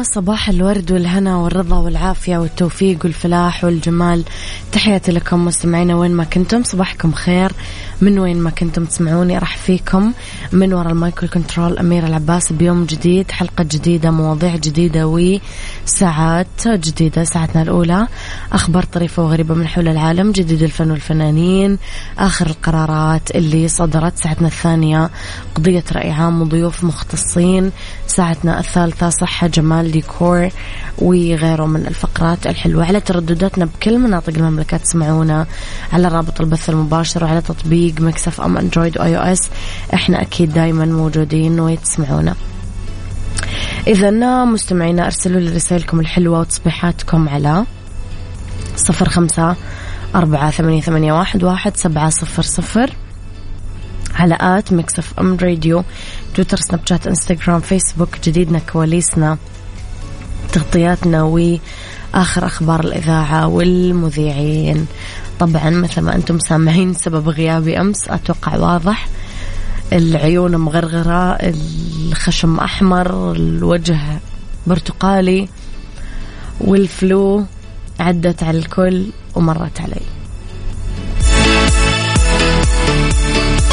يا صباح الورد والهنا والرضا والعافية والتوفيق والفلاح والجمال. تحياتي لكم مستمعينا وين ما كنتم صباحكم خير. من وين ما كنتم تسمعوني أرحب فيكم من وراء ال mic وال control أميرة العباس. بيوم جديد حلقة جديدة مواضيع جديدة وساعات جديدة ساعتنا الأولى. أخبار طريفة وغريبة من حول العالم جديد الفن والفنانين آخر القرارات اللي صدرت ساعتنا الثانية. قضية رأي عام وضيوف مختصين ساعتنا الثالثة. صحة جمال ديكور وغيره من الفقرات الحلوة. على تردداتنا بكل مناطق المملكة تسمعونا على رابط البث المباشر وعلى تطبيق Mix FM Android و iOS. إحنا أكيد دايما موجودين وتسمعونا إذا مستمعينا أرسلوا لي رسائلكم الحلوة وتصبيحاتكم على صفر خمسة أربعة ثمانية, ثمانية واحد, واحد سبعة صفر صفر. على at Mix FM Radio تويتر سناب شات انستغرام فيسبوك جديدنا كواليسنا تغطياتنا وآخر أخبار الإذاعة والمذيعين. طبعا مثل ما أنتم سامعين سبب غيابي أمس أتوقع واضح. العيون مغرغرة الخشم أحمر الوجه برتقالي وال flu عدت على الكل ومرت علي.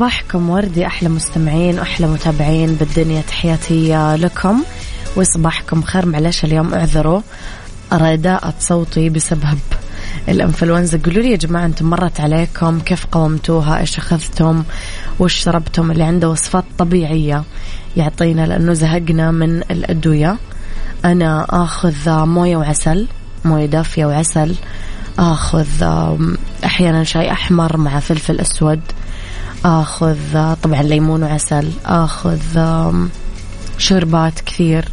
صباحكم وردي أحلى مستمعين وأحلى متابعين بالدنيا. تحياتي لكم وصباحكم خير. معلش اليوم اعذروا رداءة صوتي بسبب الإنفلونزا. قولوا لي يا جماعة أنتم مرت عليكم؟ كيف قومتوها إيش أخذتم؟ وش شربتم اللي عنده وصفات طبيعية يعطينا لأنه زهقنا من الأدوية. أنا آخذ موية وعسل موية دافية وعسل. آخذ أحيانا شاي أحمر مع فلفل أسود. آخذ طبعا ليمون وعسل آخذ شربات كثير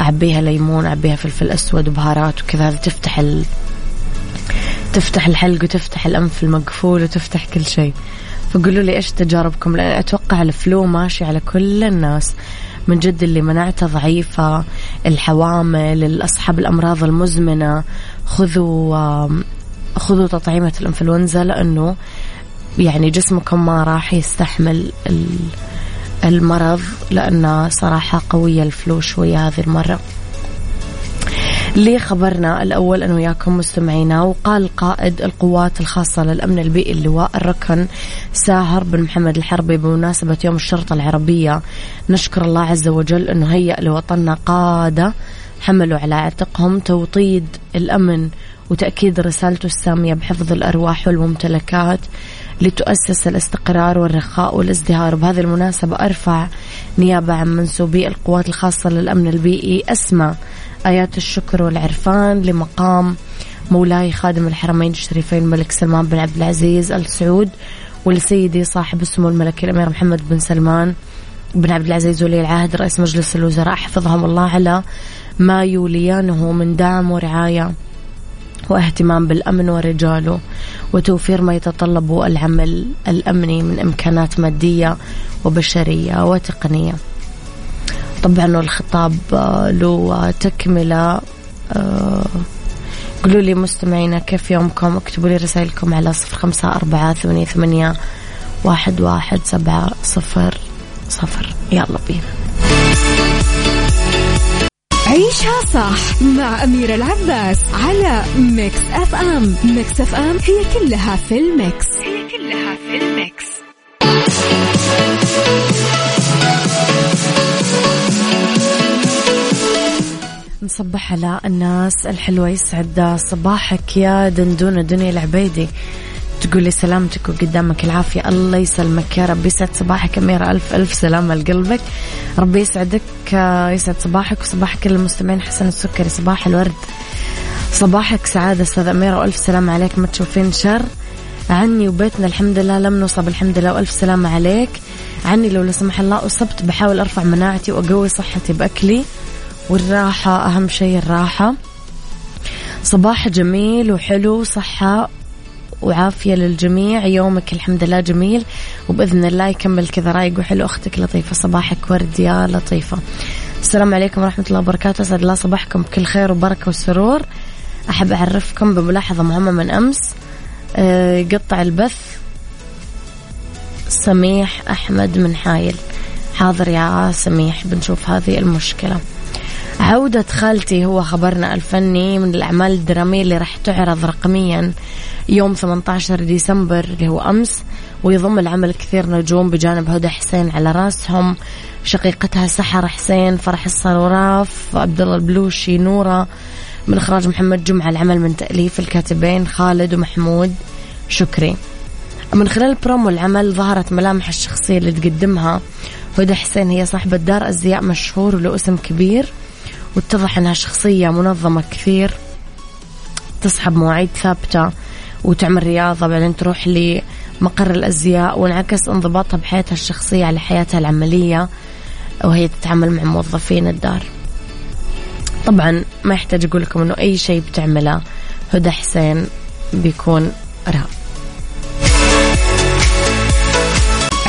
أعبيها ليمون أعبيها فلفل أسود وبهارات وكذا تفتح ال... تفتح الحلق وتفتح الأنف المقفول وتفتح كل شيء. فقولوا لي إيش تجاربكم؟ لأن أتوقع الفلو ماشي على كل الناس. من جد اللي مناعته ضعيفة الحوامل أصحاب الأمراض المزمنة. خذوا خذوا تطعيمة الإنفلونزا لأنه يعني جسمكم ما راح يستحمل المرض لأنه صراحة قوية الفلو شوية هذه المرة. لخبرنا الأول أنه وياكم مستمعينا وقال قائد القوات الخاصة للأمن البيئي اللواء الركن ساهر بن محمد الحربي بمناسبة يوم الشرطة العربية. نشكر الله عز وجل أنه هيأ لوطننا قادة حملوا على عاتقهم توطيد الأمن وتأكيد رسالته السامية بحفظ الأرواح والممتلكات. لتؤسس الاستقرار والرخاء والازدهار. بهذه المناسبة أرفع نيابة عن منسوبي القوات الخاصة للأمن البيئي أسمى آيات الشكر والعرفان لمقام مولاي خادم الحرمين الشريفين الملك سلمان بن عبد العزيز آل سعود ولسيدي صاحب السمو الملكي الأمير محمد بن سلمان بن عبد العزيز ولي العهد رئيس مجلس الوزراء حفظهم الله على ما يوليانه من دعم ورعاية واهتمام بالأمن ورجاله وتوفير ما يتطلبه العمل الأمني من إمكانات مادية وبشرية وتقنية. طبعا الخطاب آه، له تكملة آه، قولوا لي مستمعينا كيف يومكم؟ اكتبوا لي رسائلكم على صفر خمسة أربعة ثمانية, ثمانية واحد, واحد سبعة صفر صفر. يلا بينا. عيشها صح مع أميرة العباس على Mix FM. Mix FM هي كلها في ال Mix. هي كلها في ال Mix. نصبح على الناس الحلوة يسعد صباحك يا دندونة دنيا العبيدي. تقولي سلامتك وقدامك العافية. الله يسلمك يا رب. يسعد صباحك أميرة ألف ألف سلامة لقلبك. ربي يسعدك يسعد صباحك وصباح كل المستمعين حسن السكري صباح الورد. صباحك سعادة أستاذ أميرة. وألف سلامة عليك. ما تشوفين شر. عني وبيتنا الحمد لله لم نصب الحمد لله. وألف سلامة عليك. عني لو لا سمح الله أصبت. بحاول أرفع مناعتي وأقوي صحتي بأكلي. والراحة أهم شيء الراحة. صباح جميل وحلو صحة وعافية للجميع. يومك الحمد لله جميل. وبإذن الله يكمل كذا رايق وحلو أختك لطيفة صباحك ورد يا لطيفة. السلام عليكم ورحمة الله وبركاته. أسعد الله صباحكم بكل خير وبركة وسرور. أحب أعرفكم بملاحظة مهمة من أمس. آه، قطع البث سميح أحمد من حايل. حاضر يا سميح بنشوف هذه المشكلة. عودة خالتي هو خبرنا الفني من الأعمال الدرامية اللي راح تعرض رقميا يوم 18 ديسمبر اللي هو أمس ويضم العمل كثير نجوم بجانب هدى حسين على راسهم شقيقتها سحر حسين فرح الصراف عبد الله البلوشي نورة من إخراج محمد جمعة العمل من تأليف الكاتبين خالد ومحمود شكري. من خلال البرومو العمل ظهرت ملامح الشخصية اللي تقدمها. هدى حسين هي صاحبة دار أزياء مشهور وله اسم كبير. واتضح أنها شخصية منظمة كثير تصحب مواعيد ثابتة وتعمل رياضة بعدين تروح لمقر الأزياء وانعكس انضباطها بحياتها الشخصية على حياتها العملية وهي تتعامل مع موظفين الدار. طبعا ما يحتاج أقول لكم أنه أي شيء بتعمله هدى حسين بيكون إرهاب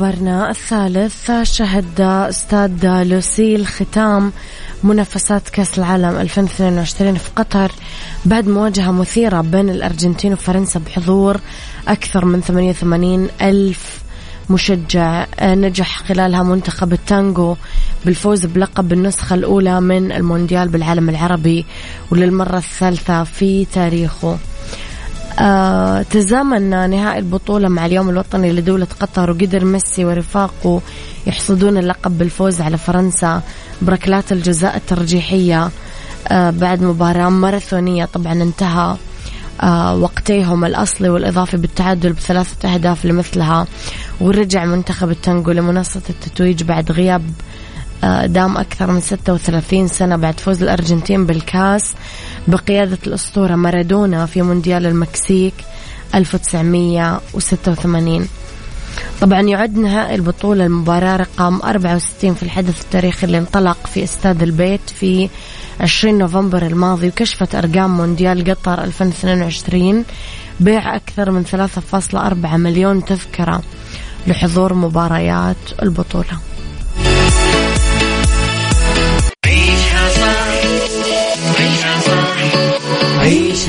خبرنا الثالث شهد استاد لوسيل ختام منافسات كأس العالم 2022 في قطر بعد مواجهة مثيرة بين الأرجنتين وفرنسا بحضور أكثر من 88 ألف مشجع. نجح خلالها منتخب التانجو بالفوز بلقب النسخة الأولى من المونديال بالعالم العربي وللمرة الثالثة في تاريخه. تزامن نهائي البطولة مع اليوم الوطني لدولة قطر وقدر ميسي ورفاقه يحصدون اللقب بالفوز على فرنسا بركلات الجزاء الترجيحية آه بعد مباراة ماراثونية. طبعا انتهى آه وقتيهم الأصلي والإضافي بالتعادل بثلاثة أهداف لمثلها ورجع منتخب التانجو لمنصة التتويج بعد غياب آه دام أكثر من 36 سنة بعد فوز الأرجنتين بالكاس بقيادة الأسطورة مارادونا في مونديال المكسيك 1986 طبعا يعد نهائي البطولة المباراة رقم 64 في الحدث التاريخي اللي انطلق في استاد البيت في 20 نوفمبر الماضي وكشفت أرقام مونديال قطر 2022 بيع أكثر من 3.4 مليون تذكرة لحضور مباريات البطولة.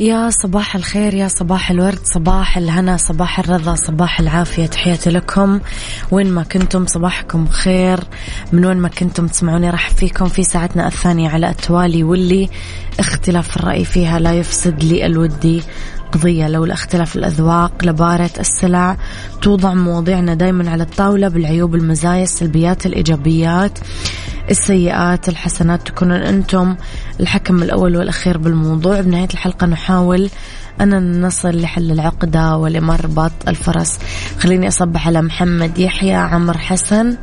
يا صباح الخير يا صباح الورد صباح الهنا صباح الرضا صباح العافية. تحياتي لكم. وين ما كنتم صباحكم خير. من وين ما كنتم تسمعوني راح فيكم. في ساعتنا الثانية على التوالي واللي اختلاف الرأي فيها لا يفسد لي الودي قضية لولا اختلاف الأذواق لبارة السلع. توضع مواضيعنا دايما على الطاولة بالعيوب المزايا السلبيات الإيجابيات السيئات الحسنات. تكونون أنتم الحكم الأول والأخير بالموضوع. بنهاية الحلقة نحاول أن نصل لحل العقدة ولمربط الفرس. خليني أصبح على محمد يحيى عمر حسن.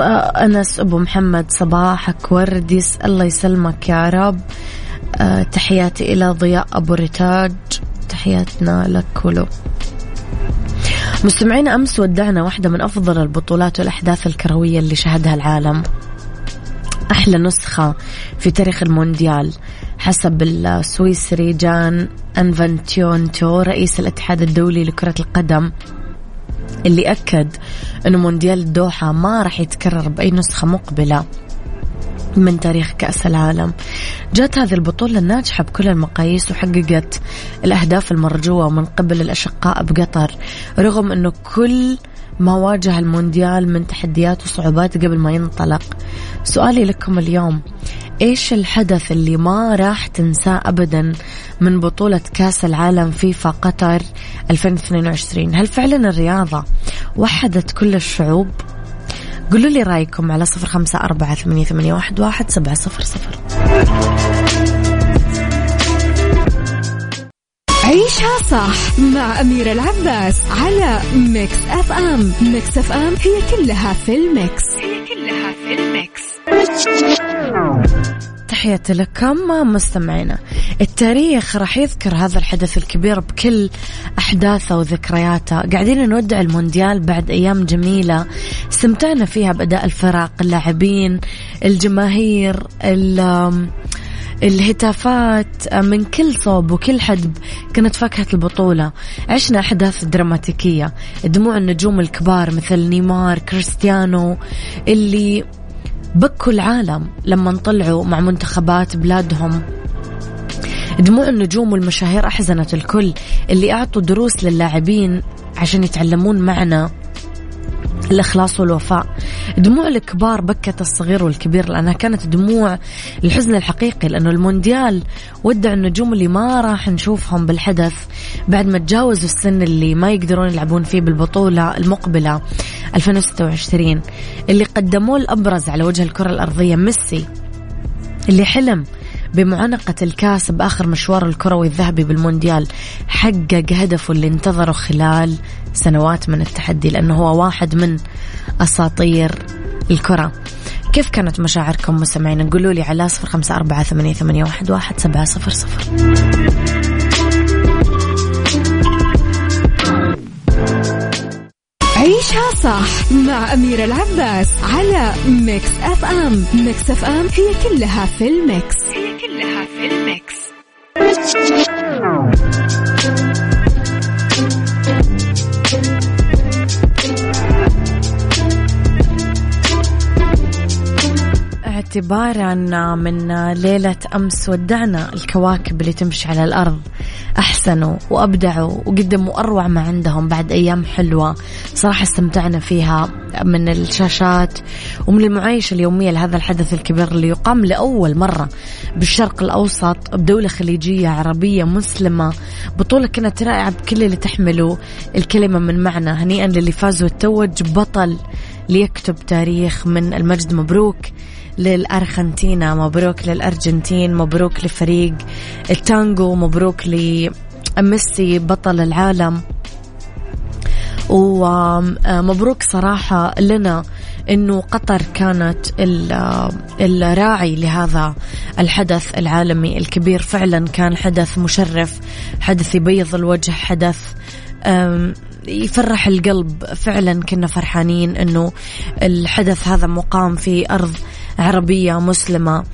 أنس أبو محمد صباحك ورد الله يسلمك يا رب. أه تحياتي إلى ضياء أبو رتاج تحياتنا لك ولو. مستمعين أمس ودعنا واحدة من أفضل البطولات والأحداث الكروية اللي شهدها العالم. أحلى نسخة في تاريخ المونديال حسب السويسري جان أنفانتيونتو رئيس الاتحاد الدولي لكرة القدم اللي أكد أنه مونديال الدوحة ما راح يتكرر بأي نسخة مقبلة من تاريخ كأس العالم. جاءت هذه البطولة الناجحة بكل المقاييس وحققت الأهداف المرجوة من قبل الأشقاء بقطر رغم أنه كل ما واجه المونديال من تحديات وصعوبات قبل ما ينطلق. سؤالي لكم اليوم إيش الحدث اللي ما راح تنساه ابدا من بطولة كأس العالم فيفا قطر 2022 هل فعلا الرياضة وحدت كل الشعوب؟ قولوا لي رأيكم على صفر خمسة أربعة ثمانية, واحد سبعة صفر صفر. عيشها صح مع أميرة العباس على Mix FM. Mix FM هي كلها في ال Mix. هي كلها في ال Mix. تحياتي لكم مستمعينا. التاريخ راح يذكر هذا الحدث الكبير بكل أحداثه وذكرياته. قاعدين نودع المونديال بعد أيام جميلة استمتعنا فيها بأداء الفرق اللاعبين الجماهير الهتافات من كل صوب وكل حدب كانت فاكهة البطولة. عشنا أحداث دراماتيكية. دموع النجوم الكبار مثل نيمار كريستيانو اللي بكوا العالم لما طلعوا مع منتخبات بلادهم. دموع النجوم والمشاهير أحزنت الكل. اللي أعطوا دروس للاعبين عشان يتعلمون معنا الإخلاص والوفاء. دموع الكبار بكت الصغير والكبير لأنها كانت دموع الحزن الحقيقي لأنه المونديال ودع النجوم اللي ما راح نشوفهم بالحدث بعد ما تجاوزوا السن اللي ما يقدرون يلعبون فيه بالبطولة المقبلة 2026 اللي قدموه الأبرز على وجه الكرة الأرضية ميسي اللي حلم بمعانقة الكاس بآخر مشوار الكروي الذهبي بالمونديال حقق هدفه اللي انتظره خلال سنوات من التحدي لأنه هو واحد من أساطير الكرة. كيف كانت مشاعركم مستمعين قولوا لي على صفر خمسة أربعة ثمانية, ثمانية واحد, واحد سبعة صفر صفر. عيشها صح مع أميرة العباس على Mix FM. Mix FM هي كلها في ال Mix. هي كلها في ال Mix اعتبارا من ليلة أمس ودعنا الكواكب اللي تمشي على الأرض. أحسنوا وأبدعوا وقدموا أروع ما عندهم بعد أيام حلوة. صراحة استمتعنا فيها من الشاشات ومن المعايشة اليومية لهذا الحدث الكبير اللي يقام لأول مرة بالشرق الأوسط بدولة خليجية عربية مسلمة. بطولة كانت رائعة بكل اللي تحمله الكلمة من معنى هنيئا للي فاز وتوج بطل ليكتب تاريخ من المجد مبروك. للأرجنتينا مبروك للأرجنتين مبروك لفريق التانجو مبروك لميسي بطل العالم. ومبروك صراحة لنا إنه قطر كانت الراعي لهذا الحدث العالمي الكبير. فعلا كان حدث مشرف حدث يبيض الوجه حدث يفرح القلب. فعلا كنا فرحانين إنه الحدث هذا مقام في أرض عربية مسلمة.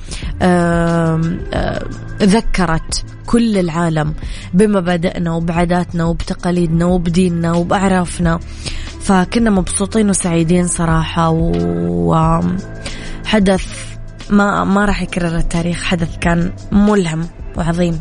ذكرت كل العالم بمبادئنا وبعاداتنا وبتقاليدنا وبديننا وبأعرافنا. فكنا مبسوطين وسعيدين صراحة وحدث ما ما راح يكرر التاريخ. حدث كان ملهم وعظيم.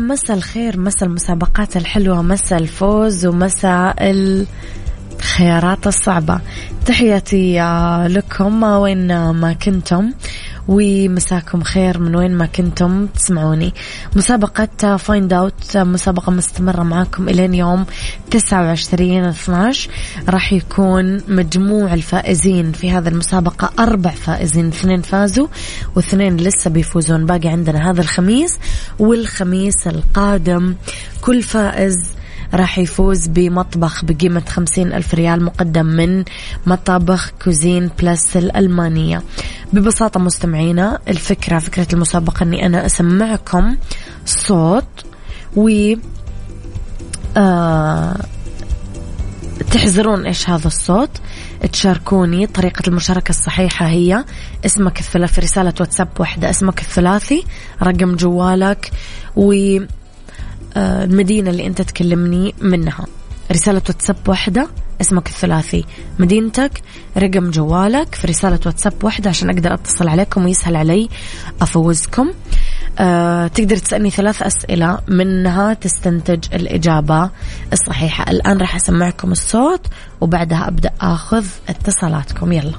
مساء الخير مساء المسابقات الحلوة مساء الفوز ومساء الخيارات الصعبة. تحياتي لكم وين ما كنتم. ومساكم خير من وين ما كنتم تسمعوني. مسابقة Find Out مسابقة مستمرة معاكم إلين يوم 29 12 راح يكون مجموع الفائزين في هذه المسابقة أربع فائزين اثنين فازوا واثنين لسه بيفوزون. باقي عندنا هذا الخميس والخميس القادم. كل فائز راح يفوز بمطبخ بقيمة خمسين ألف ريال مقدم من مطابخ Cuisine Plus الألمانية. ببساطة مستمعينا الفكرة فكرة المسابقة أني أنا أسمعكم صوت و آه تحزرون إيش هذا الصوت. تشاركوني طريقة المشاركة الصحيحة هي اسمك الثلاثي رسالة واتساب واحدة اسمك الثلاثي رقم جوالك و المدينة اللي أنت تكلمني منها. رسالة واتساب واحدة اسمك الثلاثي. مدينتك رقم جوالك في رسالة واتساب واحدة عشان أقدر أتصل عليكم ويسهل علي أفوزكم. أه تقدر تسألني ثلاث أسئلة منها تستنتج الإجابة الصحيحة. الآن راح أسمعكم الصوت وبعدها أبدأ أخذ اتصالاتكم. يلا.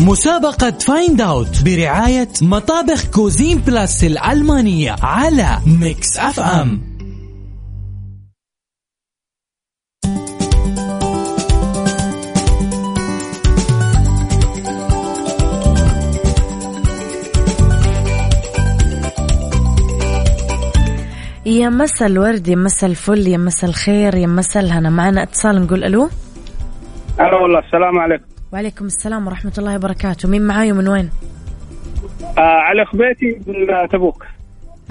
مسابقة Find Out برعاية مطابخ Cuisine Plus الألمانية على Mix FM يا مسا الورد يا مسا الفل يا مسا الخير يا مسا الهنا. معنا اتصال نقول ألو؟ هلا والله السلام عليكم. وعليكم السلام ورحمة الله وبركاته. مين معاي ومن وين؟ آه علي خبيتي من تبوك.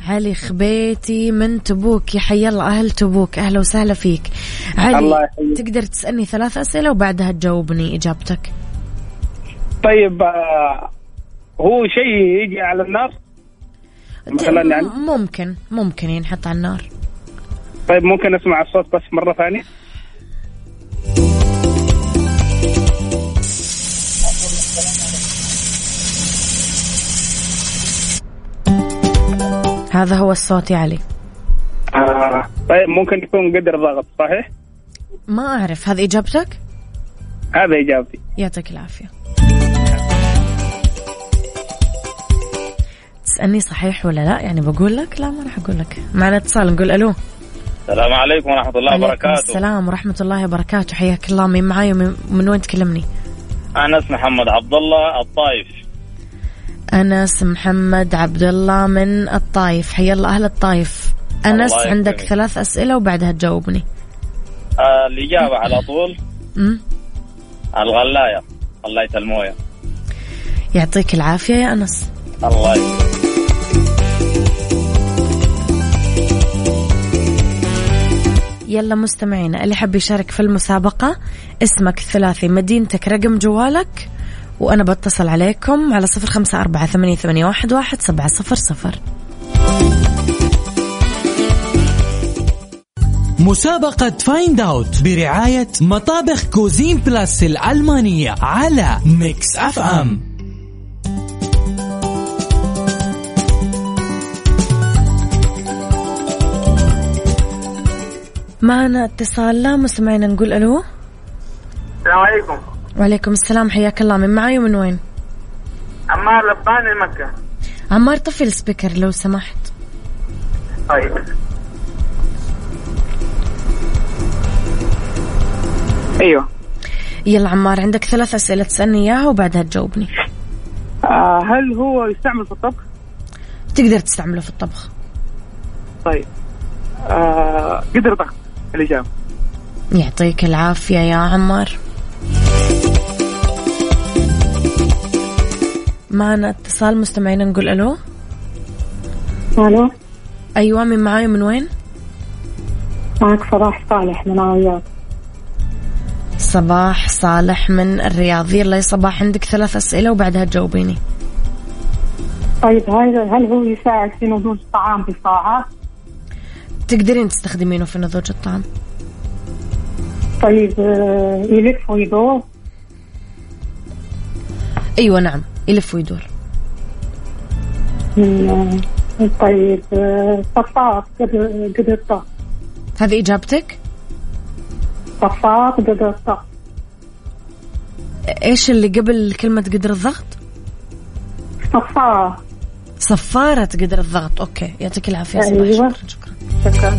علي خبيتي من تبوك. يا حي الله أهل تبوك. أهلا وسهلا فيك. علي الله يحييك. تقدر تسألني ثلاث أسئلة وبعدها تجاوبني إجابتك؟ طيب آه هو شيء يجي على النار؟ مثلا يعني؟ ممكن ممكن ينحط على النار. طيب ممكن أسمع الصوت بس مرة ثانية؟ هذا هو الصوت يا علي. آه. طيب ممكن يكون قدر ضغط صحيح؟ ما أعرف هذه إجابتك؟ هذا إجابتي. يعطيك العافية. تسألني صحيح ولا لا؟ يعني بقول لك؟ لا ما راح أقول لك. معنا اتصال نقول ألو. السلام عليكم ورحمة الله عليكم وبركاته. السلام ورحمة الله وبركاته. حياك الله مين معاي ومن من وين تكلمني؟ أنس محمد عبد الله الطايف. أنس محمد عبد الله من الطايف. حيا الله أهل الطايف. أنس عندك. ثلاث أسئلة وبعدها تجاوبني. آه الإجابة على طول؟ الغلاية. غلاية الموية يعطيك العافية يا أنس. الله يكرمك يلا مستمعينا اللي حب يشارك في المسابقة اسمك الثلاثي مدينتك رقم جوالك وأنا بتصل عليكم على صفر خمسة أربعة ثمانية, ثمانية واحد, واحد سبعة صفر صفر. مسابقة Find Out برعاية مطابخ Cuisine Plus الألمانية على Mix FM معنا اتصال لا مستمعينا نقول ألو. السلام عليكم. وعليكم السلام حياك الله. من معاي ومن وين؟ عمار لباني مكة. عمار طفي ال speaker لو سمحت. طيب. أيوه. يلا عمار عندك ثلاث أسئلة تسألني إياها وبعدها تجاوبني. آه هل هو يستعمل في الطبخ؟ تقدر تستعمله في الطبخ. طيب. آه قدر ضغط الإجابة. يعطيك العافية يا عمار. معنا اتصال مستمعين نقول ألو؟ ألو؟ أيوة من معاي من وين؟ معك صباح صالح من الرياض. صباح صالح من الرياض. يلا يا صباح عندك ثلاث أسئلة وبعدها تجاوبيني. طيب هل هل هو يساعد في نضوج الطعام بساعات؟ تقدرين تستخدمينه في نضوج الطعام. طيب آه، يلف ويدور؟ أيوة نعم. يلف ويدور. طيب قدر قدر الضغط هذه إجابتك؟ صفار قدر الضغط إيش اللي قبل كلمة قدر الضغط؟ صفار صفارة قدر الضغط. أوكي يعطيك العافية صباح أيوة. شكرا شكرا. شكرا.